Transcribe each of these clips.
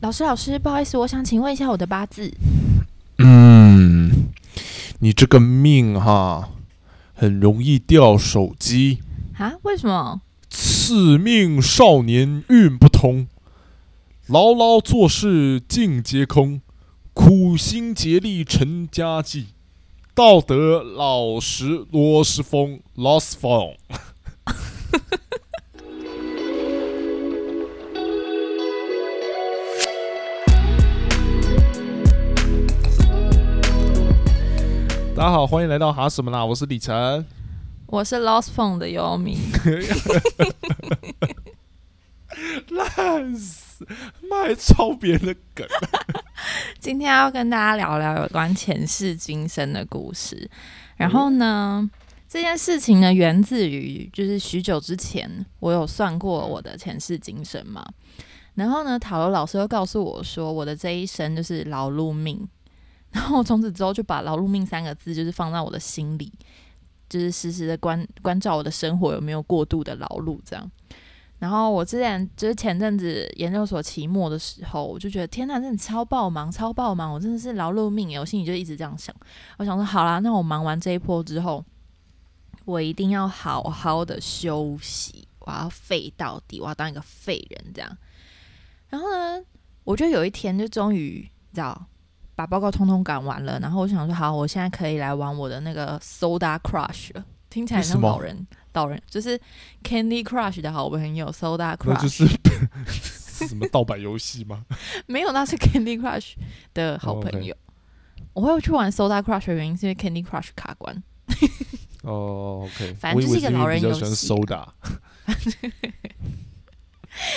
老师，老师，不好意思，我想请问一下我的八字。嗯，你这个命哈，很容易掉手机。啊？为什么？此命少年运不通，牢牢做事尽皆空，苦心竭力成家计，道德老实罗斯风，lost phone。大家好，欢迎来到哈什么啦？我是李晨，我是 Lost Phone 的尤米。烂死，妈还抄别人的梗。今天要跟大家聊聊有关前世今生的故事。然后呢，这件事情呢，源自于就是许久之前，我有算过我的前世今生嘛。然后呢，塔罗老师又告诉我说，我的这一生就是劳碌命。然后从此之后就把“劳碌命”三个字就是放在我的心里，就是时时的关关照我的生活有没有过度的劳碌这样。然后我之前就是前阵子研究所期末的时候，我就觉得天呐，真的超爆忙，超爆忙，我真的是劳碌命诶！我心里就一直这样想。我想说，好啦，那我忙完这一波之后，我一定要好好的休息，我要废到底，我要当一个废人这样。然后呢，我就有一天就终于知道。把报告通通赶完了，然后我想说，好，我现在可以来玩我的那个 Soda Crush 了。听起来像老人，老人就是 Candy Crush 的好朋友 Soda Crush，那就 是什么盗版游戏吗？没有，那是 Candy Crush 的好朋友。我会去玩 Soda Crush 的原因是因为 Candy Crush 卡关。哦，OK，反正就是一个老人游戏。Soda。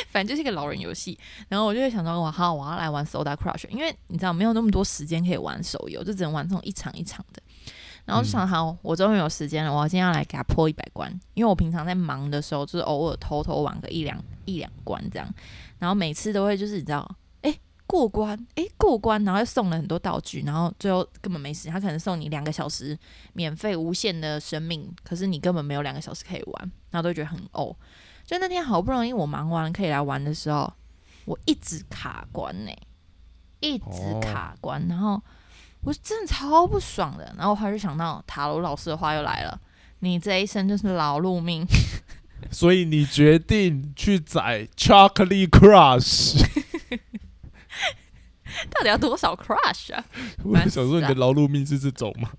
反正就是一个老人游戏，然后我就会想说，哇，好，我要来玩 Soda Crush，因为你知道没有那么多时间可以玩手游，就只能玩这种一场一场的。然后就想，好，我终于有时间了，我今天要来给他破一百关，因为我平常在忙的时候，就是偶尔偷偷玩个一两一两关这样，然后每次都会就是你知道，哎，过关，哎，过关，然后又送了很多道具，然后最后根本没时间，他可能送你两个小时免费无限的生命，可是你根本没有两个小时可以玩，然后都觉得很呕。就那天好不容易我忙完可以来玩的时候，我一直卡关呢，一直卡关，然后我真的超不爽的。然后我就想到塔罗老师的话又来了：“你这一生就是劳碌命。”所以你决定去宰 Chocolate Crush。到底要多少 Crush 啊？我想说你的劳碌命是这种吗？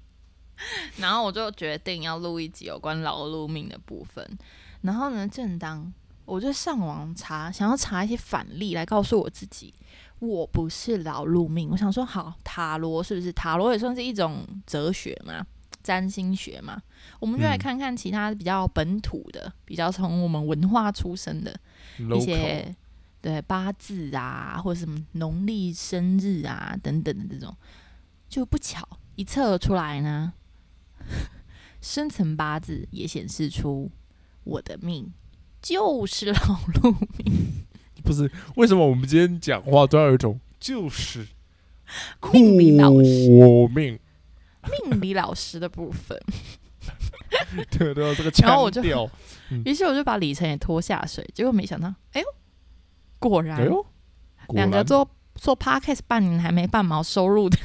然后我就决定要录一集有关劳碌命的部分。然后呢？正当我就上网查，想要查一些反例来告诉我自己，我不是劳碌命。我想说，好塔罗是不是？塔罗也算是一种哲学嘛，占星学嘛。我们就来看看其他比较本土的、比较从我们文化出身的一些，对八字啊，或者什么农历生日啊等等的这种。就不巧一测出来呢，生辰八字也显示出。我的命就是劳碌命，不是？为什么我们今天讲话都要有一种就是命理老师命命理老师的部分？对对，这个然后我就，于是我就把李晨也拖下水，结果没想到，哎呦，果然，两个做做 podcast 半年还没半毛收入的，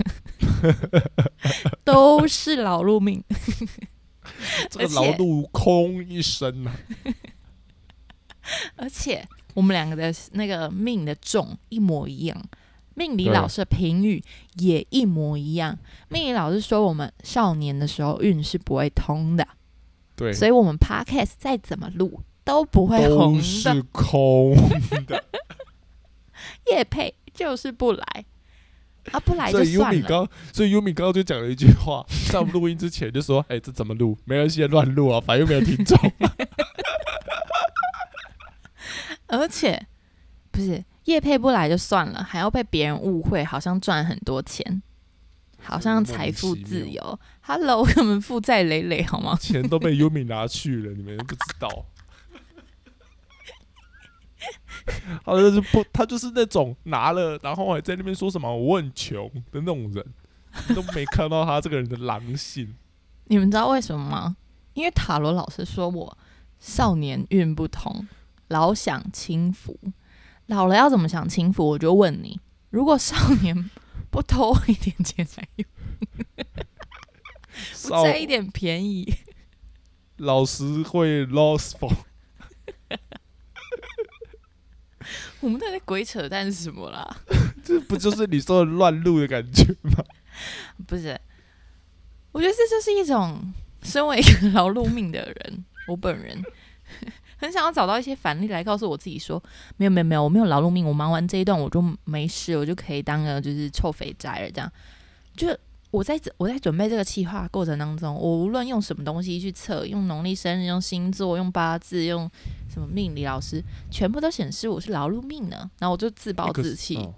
都是劳碌命。这个劳碌空一生呐，而且我们两个的那个命的重一模一样，命理老师的评语也一模一样。命理老师说我们少年的时候运是不会通的，对，所以我们 podcast 再怎么录都不会红的，是空的，叶配就是不来。啊，不来就算了。刚，所以优米刚刚就讲了一句话，在我们录音之前就说：“哎，这怎么录？没关系，乱录啊，反正又没有听众。”而且不是叶佩不来就算了，还要被别人误会，好像赚很多钱，好像财富自由。Hello，我们负债累累好吗？钱都被优米拿去了，你们不知道。好像是不，他就是那种拿了，然后还在那边说什么我很穷的那种人，都没看到他这个人的狼性。你们知道为什么吗？因为塔罗老师说我少年运不同，老想轻浮，老了要怎么想轻浮？我就问你，如果少年不偷一点钱来用，不少占一点便宜，老师会 lost for 我们到底在鬼扯淡是什么啦？这不就是你说的乱录的感觉吗？不是，我觉得这就是一种身为一个劳碌命的人，我本人 很想要找到一些反例来告诉我自己说，没有没有没有，我没有劳碌命，我忙完这一段我就没事，我就可以当个就是臭肥宅了。这样，就我在我在准备这个企划过程当中，我无论用什么东西去测，用农历生日、用星座、用八字、用什么命理老师，全部都显示我是劳碌命呢。然后我就自暴自弃。哦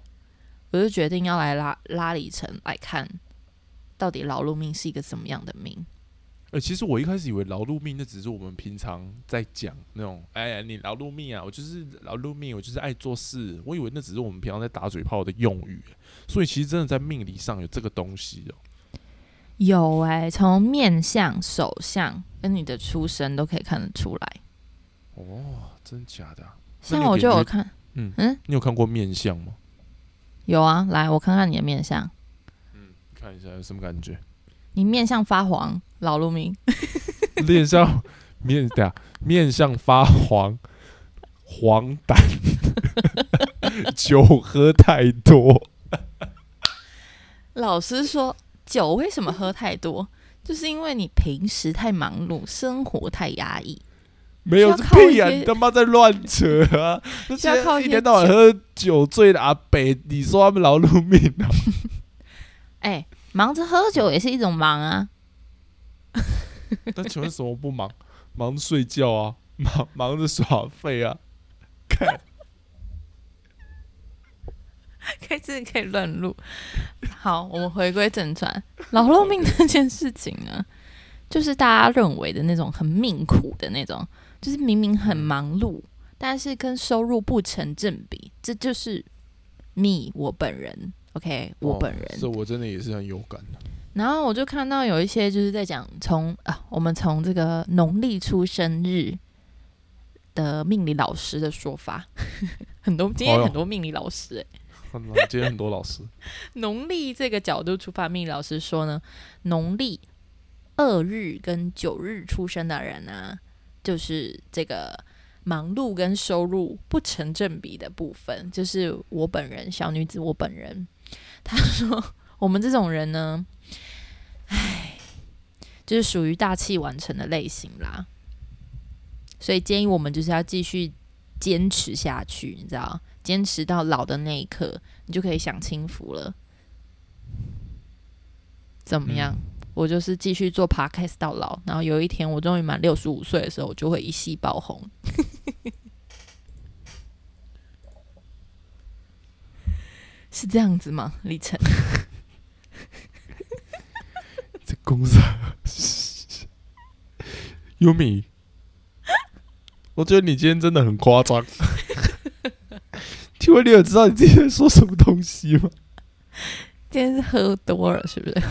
我就决定要来拉拉里程来看，到底劳碌命是一个什么样的命？呃，其实我一开始以为劳碌命那只是我们平常在讲那种，哎呀，你劳碌命啊，我就是劳碌命，我就是爱做事。我以为那只是我们平常在打嘴炮的用语，所以其实真的在命理上有这个东西哦。有哎、从面相、手相跟你的出身都可以看得出来。哦，真假的啊、像我就有看，嗯嗯，你有看过面相吗？有啊，来我看看你的面相，嗯看一下有什么感觉？你面相发黄，老路明。面相面对啊，面相发黄，黄疸，酒喝太多。老师说，酒为什么喝太多？就是因为你平时太忙碌，生活太压抑。没有这屁呀、靠一些你他妈在乱扯啊！那需要靠一天到晚喝酒醉的阿北，你说他们劳碌命啊？哎、忙着喝酒也是一种忙啊。但请问什么不忙？忙着睡觉啊，忙忙着耍废啊？看，可以自己可以乱录。好，我们回归正传，劳碌命这件事情呢，就是大家认为的那种很命苦的那种，就是明明很忙碌，但是跟收入不成正比，这就是 me 我本人。OK，我本人。这、我真的也是很有感的。然后我就看到有一些就是在讲从啊，我们从这个农历出生日的命理老师的说法，很多今天很多命理老师、欸，看到今天很多老师，农历这个角度出发，命老师说呢，农历二日跟九日出生的人呢，就是这个忙碌跟收入不成正比的部分。就是我本人，小女子，我本人，他说我们这种人呢，唉，就是属于大器晚成的类型啦。所以建议我们就是要继续坚持下去，你知道，坚持到老的那一刻，你就可以享清福了。怎么样？我就是继续做 podcast 到老，然后有一天我终于满六十五岁的时候，我就会一夕爆红。是这样子吗？李晨，这公司优米，我觉得你今天真的很夸张。请问你有知道你自己在说什么东西吗？今天是喝多了是不是？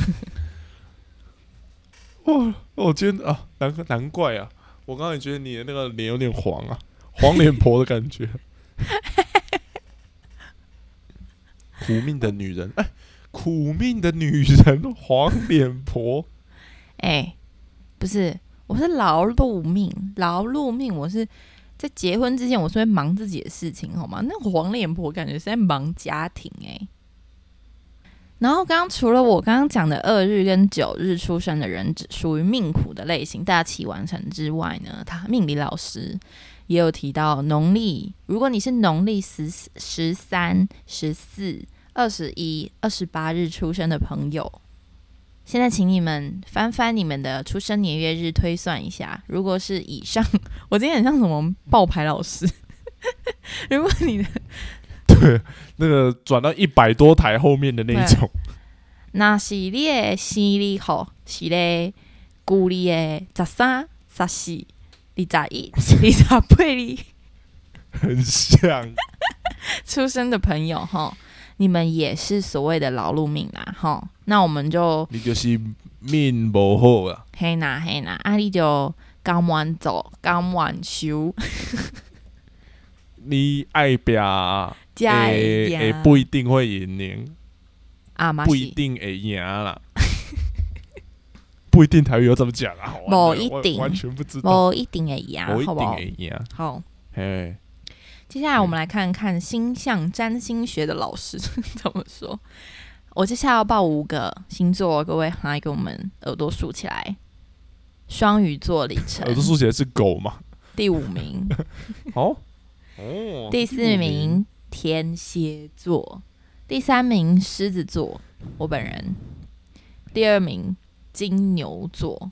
哦，我今天啊，难难怪啊，我刚才也觉得你的那个脸有点黄啊，黄脸婆的感觉。苦命的女人，哎，苦命的女人，黄脸婆。哎、不是，我是劳碌命，劳碌命，我是在结婚之前，我是会忙自己的事情，好吗？那黄脸婆感觉是在忙家庭、哎。然后刚刚除了我刚刚讲的二日跟九日出生的人，只属于命苦的类型，大器晚成之外呢，他命理老师也有提到农历，如果你是农历十十三、十四、二十一、二十八日出生的朋友，现在请你们翻翻你们的出生年月日推算一下，如果是以上，我今天很像什么爆牌老师。如果你的 对，那个转到一百多台后面的那一种，那是你的生日号是咧旧历的十三、十四、二十一、二十八日很像。出生的朋友哈，你们也是所谓的劳碌命啦哈。那我们就你就是命不好啊。嘿啦嘿啦，啊你就甘愿做，甘愿修。你爱表加诶呀诶不一定会赢呢，啊，不一定会赢啦。不一定台语要怎么讲啊？某一定完全不知道。我一定会赢，我一定？会赢。好，嘿，接下来我们来看看星象占星学的老师 怎么说。我接下来要报五个星座，各位来给我们耳朵竖起来。双鱼座李晨耳朵竖起来是狗吗？第五名，哦？哦，第四名天蝎座，第三名狮子座，我本人，第二名金牛座，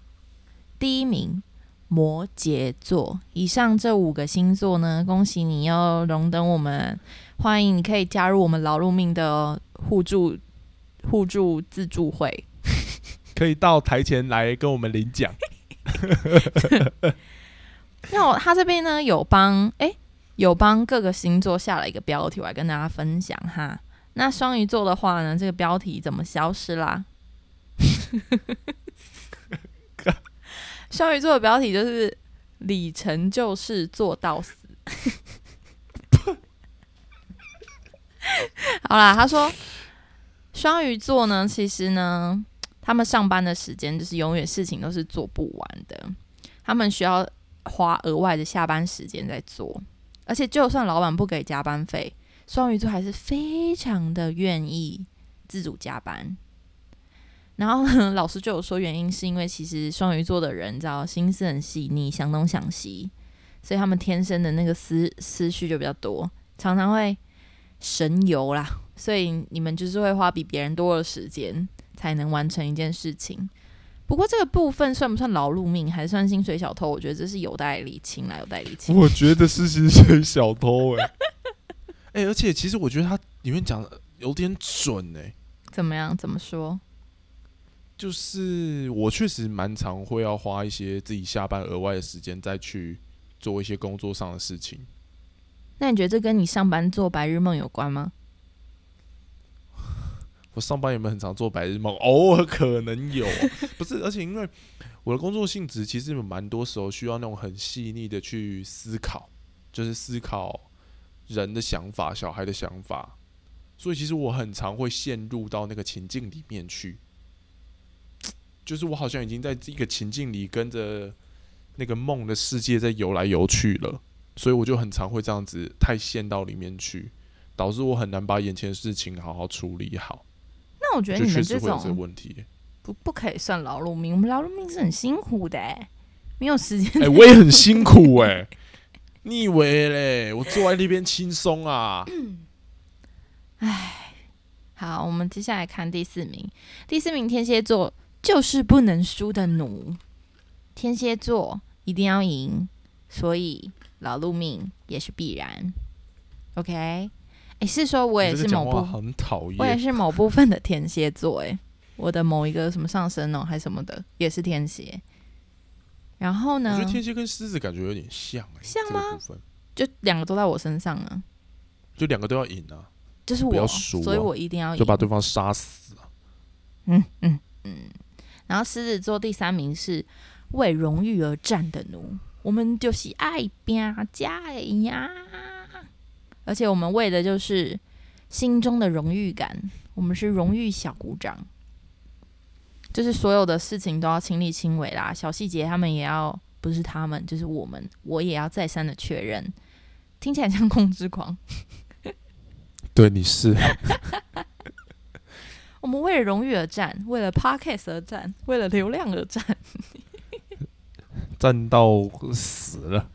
第一名摩羯座。以上这五个星座呢，恭喜你要荣登我们，欢迎你可以加入我们劳碌命的互助互助自助会。可以到台前来跟我们领奖。那我他这边呢有帮诶，有帮各个星座下了一个标题，我来跟大家分享哈。那双鱼座的话呢，这个标题怎么消失啦？双鱼座的标题就是“里程就是做到死”。好啦，他说双鱼座呢，其实呢，他们上班的时间就是永远事情都是做不完的，他们需要花额外的下班时间在做，而且就算老板不给加班费，双鱼座还是非常的愿意自主加班。然后呢，老师就有说，原因是因为其实双鱼座的人，你知道心思很细腻，想东想西，所以他们天生的那个思思绪就比较多，常常会神游啦。所以你们就是会花比别人多的时间才能完成一件事情。不过这个部分算不算劳碌命，还是算薪水小偷？我觉得这是有待理清啦，有待理清。我觉得是薪水小偷哎、哎、而且其实我觉得他里面讲的有点准哎、怎么样？怎么说？就是我确实蛮常会要花一些自己下班额外的时间再去做一些工作上的事情。那你觉得这跟你上班做白日梦有关吗？我上班有没有很常做白日梦？偶尔可能有，不是，而且因为我的工作性质，其实有蛮多时候需要那种很细腻的去思考，就是思考人的想法、小孩的想法，所以其实我很常会陷入到那个情境里面去，就是我好像已经在这个情境里跟着那个梦的世界在游来游去了，所以我就很常会这样子太陷到里面去，导致我很难把眼前的事情好好处理好。那我觉得你们这种问题。不不可以算劳碌命，我们劳碌命是很辛苦的、欸，没有时间。哎、我也很辛苦哎、你以为嘞？我坐在那边轻松啊？哎好，我们接下来看第四名。第四名天蝎座就是不能输的奴，天蝎座一定要赢，所以劳碌命也是必然。OK，哎、是说我也是某部很讨厌我也。是某部分的天蝎座，哎，我的某一个什么上升哦，还是什么的，也是天蝎。然后呢我呢觉得，天蝎跟狮子感觉有点像、欸，像这个部分就两个都在我身上啊，就两个都要赢啊，就是不要我，输啊所以我一定要赢。就把对方杀死啊。嗯嗯嗯。然后狮子座第三名是为荣誉而战的奴，我们就是爱拼加呀，而且我们为的就是心中的荣誉感，我们是荣誉小鼓掌。就是所有的事情都要亲力亲为啦，小细节他们也要，不是他们，就是我们，我也要再三的确认。听起来像控制狂。对，你是我们为了荣誉而战，为了 podcast 而战，为了流量而战，战到死了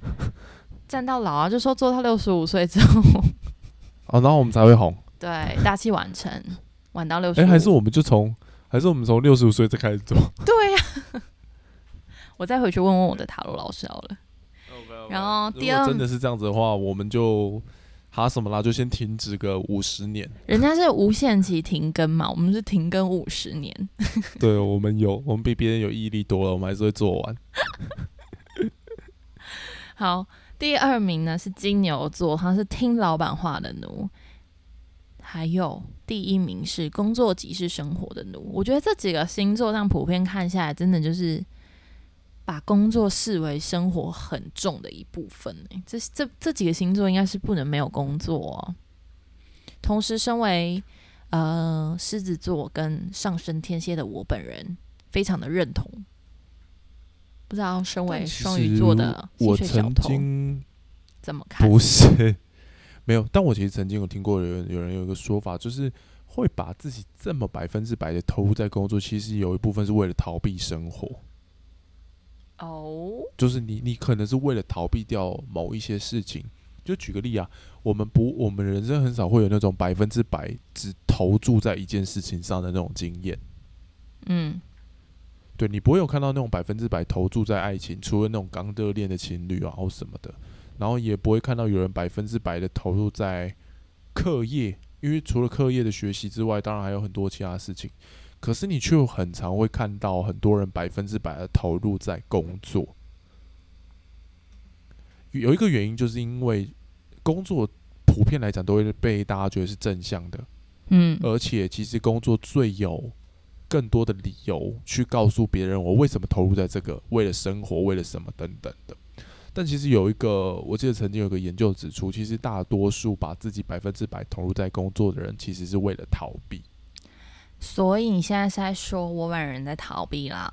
战到老啊！就说做到六十五岁之后，哦，然后我们才会红。对，大器晚成，晚到六十哎、五。还是我们就从，还是我们从六十五岁再开始做。对呀、我再回去问问我的塔罗老师好了。然后第二真的是这样子的话，我们就哈什么啦，就先停止个五十年。人家是无限期停更嘛，我们是停更五十年。对我们有，我们比别人有毅力多了，我们还是会做完。好，第二名呢是金牛座，他是听老板话的奴。还有第一名是工作即是生活的奴。我觉得这几个星座上普遍看下来，真的就是把工作视为生活很重的一部分、欸、这这这几个星座应该是不能没有工作哦。同时身为呃狮子座跟上升天蝎的我本人，非常的认同。不知道身为双鱼座的我曾经怎么看？不是没有，但我其实曾经有听过有人有人有一个说法，就是会把自己这么百分之百的投入在工作，其实有一部分是为了逃避生活。哦，就是你，你可能是为了逃避掉某一些事情。就举个例啊，我们不，我们人生很少会有那种百分之百只投注在一件事情上的那种经验。嗯，对你不会有看到那种百分之百投注在爱情，除了那种刚热恋的情侣啊或什么的，然后也不会看到有人百分之百的投入在课业，因为除了课业的学习之外，当然还有很多其他事情。可是你却很常会看到很多人百分之百的投入在工作。有一个原因，就是因为工作普遍来讲都会被大家觉得是正向的，嗯，而且其实工作最有更多的理由去告诉别人我为什么投入在这个，为了生活，为了什么等等的。但其实有一个，我记得曾经有个研究指出，其实大多数把自己百分之百投入在工作的人，其实是为了逃避。所以你现在是在说我本人在逃避啦？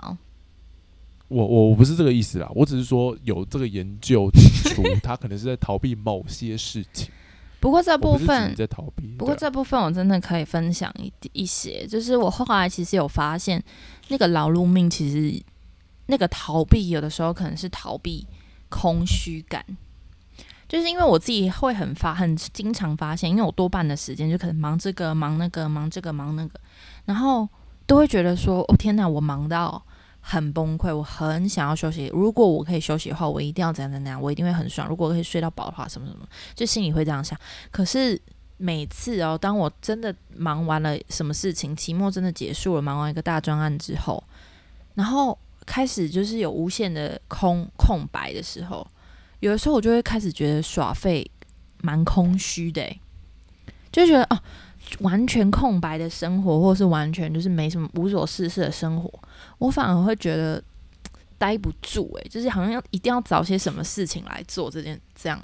我我我不是这个意思啦，我只是说有这个研究指出，他可能是在逃避某些事情。不过这部分在逃避，不过这部分我真的可以分享一一些，就是我后来其实有发现，那个劳碌命其实那个逃避有的时候可能是逃避空虚感，就是因为我自己会很发很经常发现，因为我多半的时间就可能忙这个忙那个忙这个忙那个，然后都会觉得说，哦天哪，我忙到。很崩溃，我很想要休息。如果我可以休息的话，我一定要怎样怎样，我一定会很爽。如果可以睡到饱的话，什么什么，就心里会这样想。可是每次哦，当我真的忙完了什么事情，期末真的结束了，忙完一个大专案之后，然后开始就是有无限的空空白的时候，有的时候我就会开始觉得耍废蛮空虚的，就觉得哦，完全空白的生活，或是完全就是没什么无所事事的生活，我反而会觉得待不住诶，就是好像要一定要找些什么事情来做这件这样。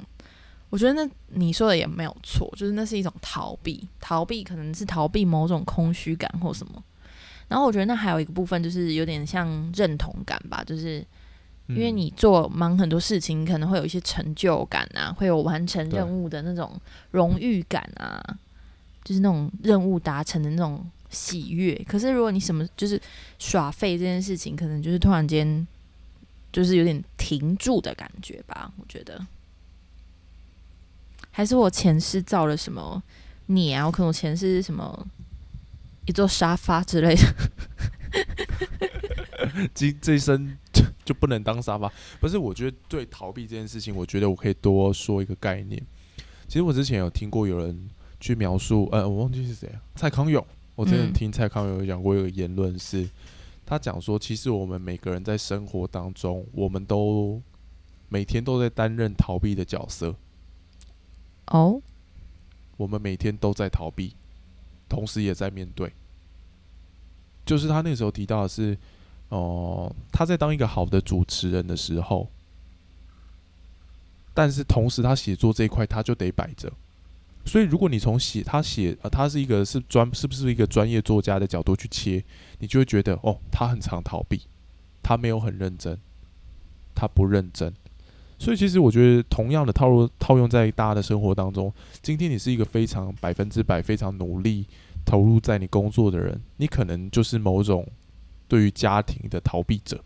我觉得那你说的也没有错，就是那是一种逃避，逃避可能是逃避某种空虚感或什么。然后我觉得那还有一个部分就是有点像认同感吧，就是因为嗯你做忙很多事情，可能会有一些成就感啊，会有完成任务的那种荣誉感啊，就是那种任务达成的那种喜悦。可是如果你什么就是耍废这件事情，可能就是突然间就是有点停住的感觉吧，我觉得。还是我前世造了什么孽啊？我可能我前世是什么一座沙发之类的。今这一生就就不能当沙发。不是，我觉得对逃避这件事情，我觉得我可以多说一个概念。其实我之前有听过有人去描述，呃，我忘记是谁啊，蔡康永。我之前嗯听蔡康永有讲过一个言论是，他讲说，其实我们每个人在生活当中，我们都每天都在担任逃避的角色，哦，我们每天都在逃避，同时也在面对。就是他那时候提到的是，哦、他在当一个好的主持人的时候，但是同时他写作这一块他就得摆着。所以如果你从写他写呃他是一个是专是不是一个专业作家的角度去切，你就会觉得哦，他很常逃避，他没有很认真，他不认真。所以其实我觉得同样的套路套用在大家的生活当中，今天你是一个非常百分之百非常努力投入在你工作的人，你可能就是某种对于家庭的逃避者。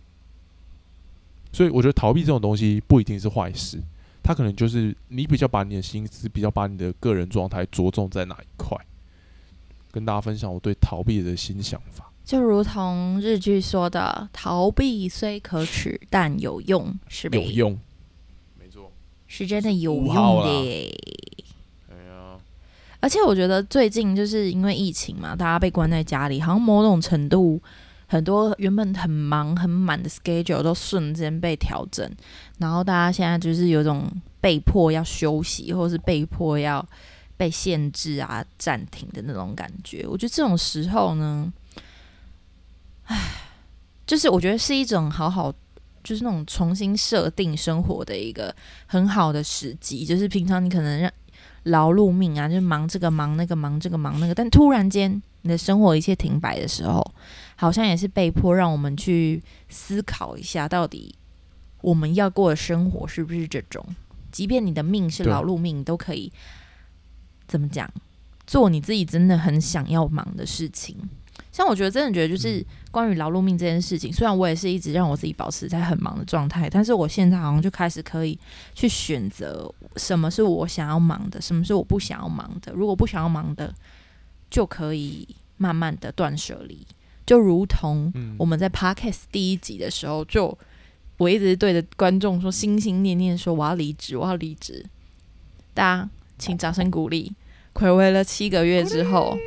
所以我觉得逃避这种东西不一定是坏事，它可能就是你比较把你的心思，比较把你的个人状态着重在哪一块。跟大家分享我对逃避的新想法。就如同日剧说的，逃避虽可耻，但有用，是吧？有，用，没错。是真的有用的耶。哎呀，而且我觉得最近就是因为疫情嘛，大家被关在家里，好像某种程度，很多原本很忙很满的 schedule 都瞬间被调整，然后大家现在就是有种被迫要休息，或是被迫要被限制啊、暂停的那种感觉。我觉得这种时候呢，唉，就是我觉得是一种好好。就是那种重新设定生活的一个很好的时机，就是平常你可能让劳碌命啊，就忙这个忙那个忙这个忙那个，但突然间你的生活一切停摆的时候，好像也是被迫让我们去思考一下，到底我们要过的生活是不是这种？即便你的命是劳碌命，你都可以怎么讲？做你自己真的很想要忙的事情。像我觉得，真的觉得就是关于劳碌命这件事情，虽然我也是一直让我自己保持在很忙的状态，但是我现在好像就开始可以去选择什么是我想要忙的，什么是我不想要忙的。如果不想要忙的，就可以慢慢的断舍离。就如同嗯我们在 podcast 第一集的时候，就我一直对着观众说，心心念念说我要离职，我要离职。大家请掌声鼓励。暌违了七个月之后，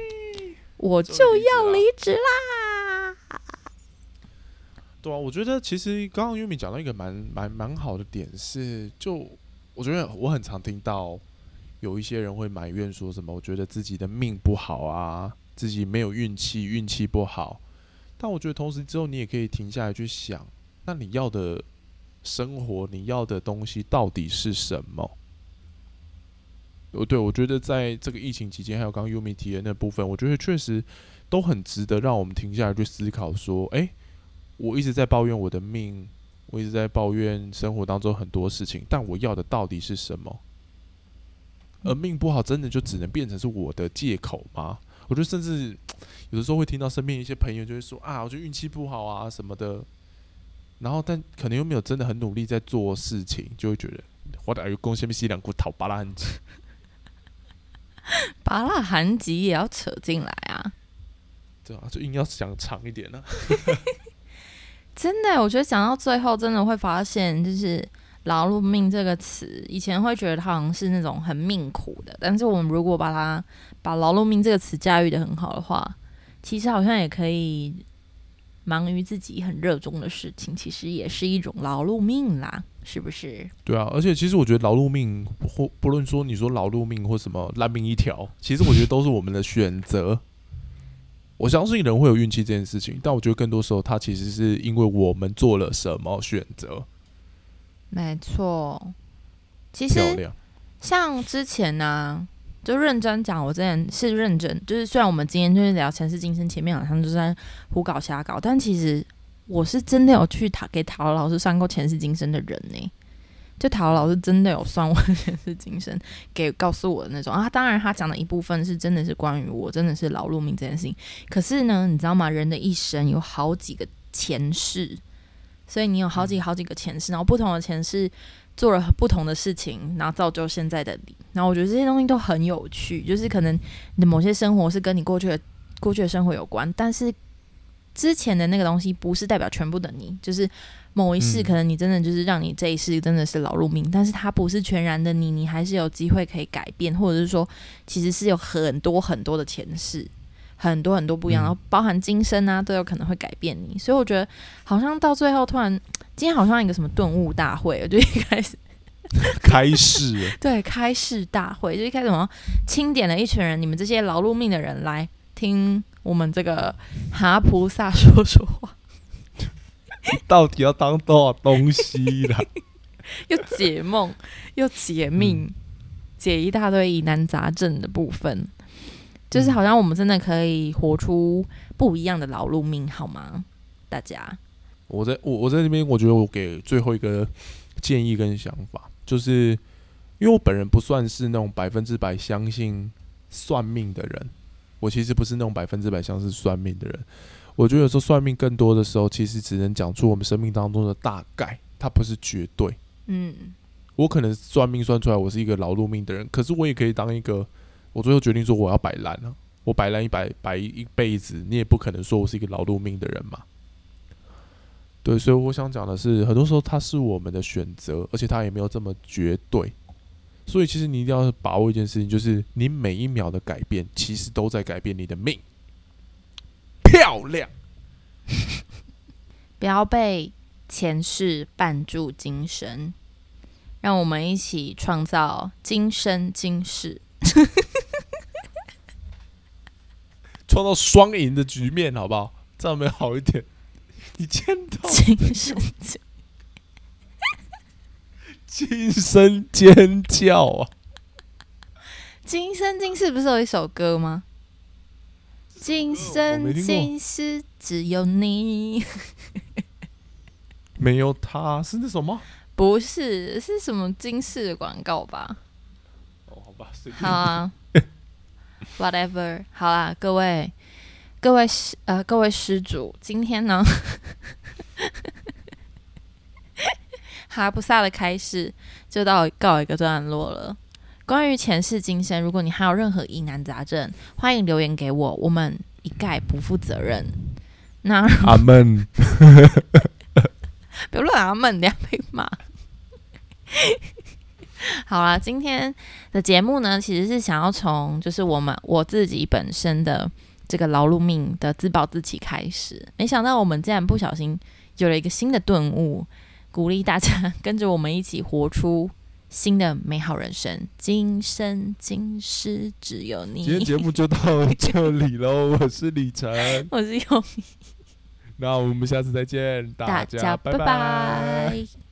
我就要离职啦。对啊，我觉得其实刚刚优米讲到一个蛮蛮蛮好的点是，就我觉得我很常听到有一些人会埋怨说什么，我觉得自己的命不好啊，自己没有运气，运气不好。但我觉得同时之后，你也可以停下来去想，那你要的生活，你要的东西到底是什么？哦，对，我觉得在这个疫情期间，还有刚刚优米提的那部分，我觉得确实都很值得让我们停下来去思考，说，诶，我一直在抱怨我的命，我一直在抱怨生活当中很多事情，但我要的到底是什么？而命不好，真的就只能变成是我的借口吗？我觉得甚至有的时候会听到身边一些朋友就会说啊，我就运气不好啊什么的，然后但可能又没有真的很努力在做事情，就会觉得我的贡献西两股讨巴拉很急。拔蜡韩吉也要扯进来啊！对啊，就硬要想长一点呢、真的，我觉得讲到最后，真的会发现，就是“劳碌命”这个词，以前会觉得它好像是那种很命苦的，但是我们如果把它把“劳碌命”这个词驾驭的很好的话，其实好像也可以忙于自己很热衷的事情，其实也是一种劳碌命啦，是不是？对啊，而且其实我觉得劳碌命或不论说你说劳碌命或什么烂命一条，其实我觉得都是我们的选择。我相信人会有运气这件事情，但我觉得更多时候，它其实是因为我们做了什么选择。没错，其实像之前呢、就认真讲，我之前是认真，就是虽然我们今天就是聊前世今生，前面好像就在胡搞瞎搞，但其实我是真的有去塔给塔罗老师算过前世今生的人呢、就塔罗老师真的有算我前世今生，给告诉我的那种啊。当然，他讲的一部分是真的是关于我真的是劳碌命这件事情。可是呢，你知道吗？人的一生有好几个前世，所以你有好几好几个前世，然后不同的前世做了不同的事情，然后造就现在的你。然后我觉得这些东西都很有趣，就是可能你的某些生活是跟你过去的过去的生活有关，但是之前的那个东西不是代表全部的你，就是某一世嗯可能你真的就是让你这一世真的是劳碌命，但是它不是全然的你，你还是有机会可以改变，或者是说其实是有很多很多的前世。很多很多不一样，嗯然后包含今生啊，都有可能会改变你。所以我觉得，好像到最后突然，今天好像一个什么顿悟大会，我 就一开始 开市了 对开市大会，就一开始我们清点了一群人，你们这些劳碌命的人来听我们这个哈菩萨说说话，到底要当多少东西啦？又解梦，又解命，解一大堆疑难杂症的部分，就是好像我们真的可以活出不一样的劳碌命，好吗？大家，我在我我在这边，我觉得我给最后一个建议跟想法，就是因为我本人不算是那种百分之百相信算命的人，我其实不是那种百分之百相信算命的人。我觉得有时候算命更多的时候，其实只能讲出我们生命当中的大概，它不是绝对。嗯，我可能算命算出来我是一个劳碌命的人，可是我也可以当一个，我最后决定说我要摆烂了，我摆烂一百摆一辈子，你也不可能说我是一个劳碌命的人嘛。对，所以我想讲的是，很多时候它是我们的选择，而且它也没有这么绝对。所以其实你一定要把握一件事情，就是你每一秒的改变，其实都在改变你的命。漂亮，不要被前世绊住今生，让我们一起创造今生今世。创造双赢的局面，好不好？这样有没有好一点？你见到今生今惊声尖叫啊！今生今世不是有一首歌吗？今生今世只有你，没有他是那首吗？不是是什么金饰的广告吧？哦，好吧，随便好啊 ，whatever，好啦，各位各位施呃各位施主，今天呢，哈布萨的开始就到告一个段落了。关于前世今生，如果你还有任何疑难杂症，欢迎留言给我，我们一概不负责任。那阿门。不要乱阿闷，等下被骂。好啦，今天的节目呢，其实是想要从就是我们我自己本身的这个劳碌命的自暴自弃开始，没想到我们竟然不小心有了一个新的顿悟，鼓励大家跟着我们一起活出新的美好人生。今生今世只有你。今天节目就到这里喽，我是李晨，我是用那我们下次再见，大家拜拜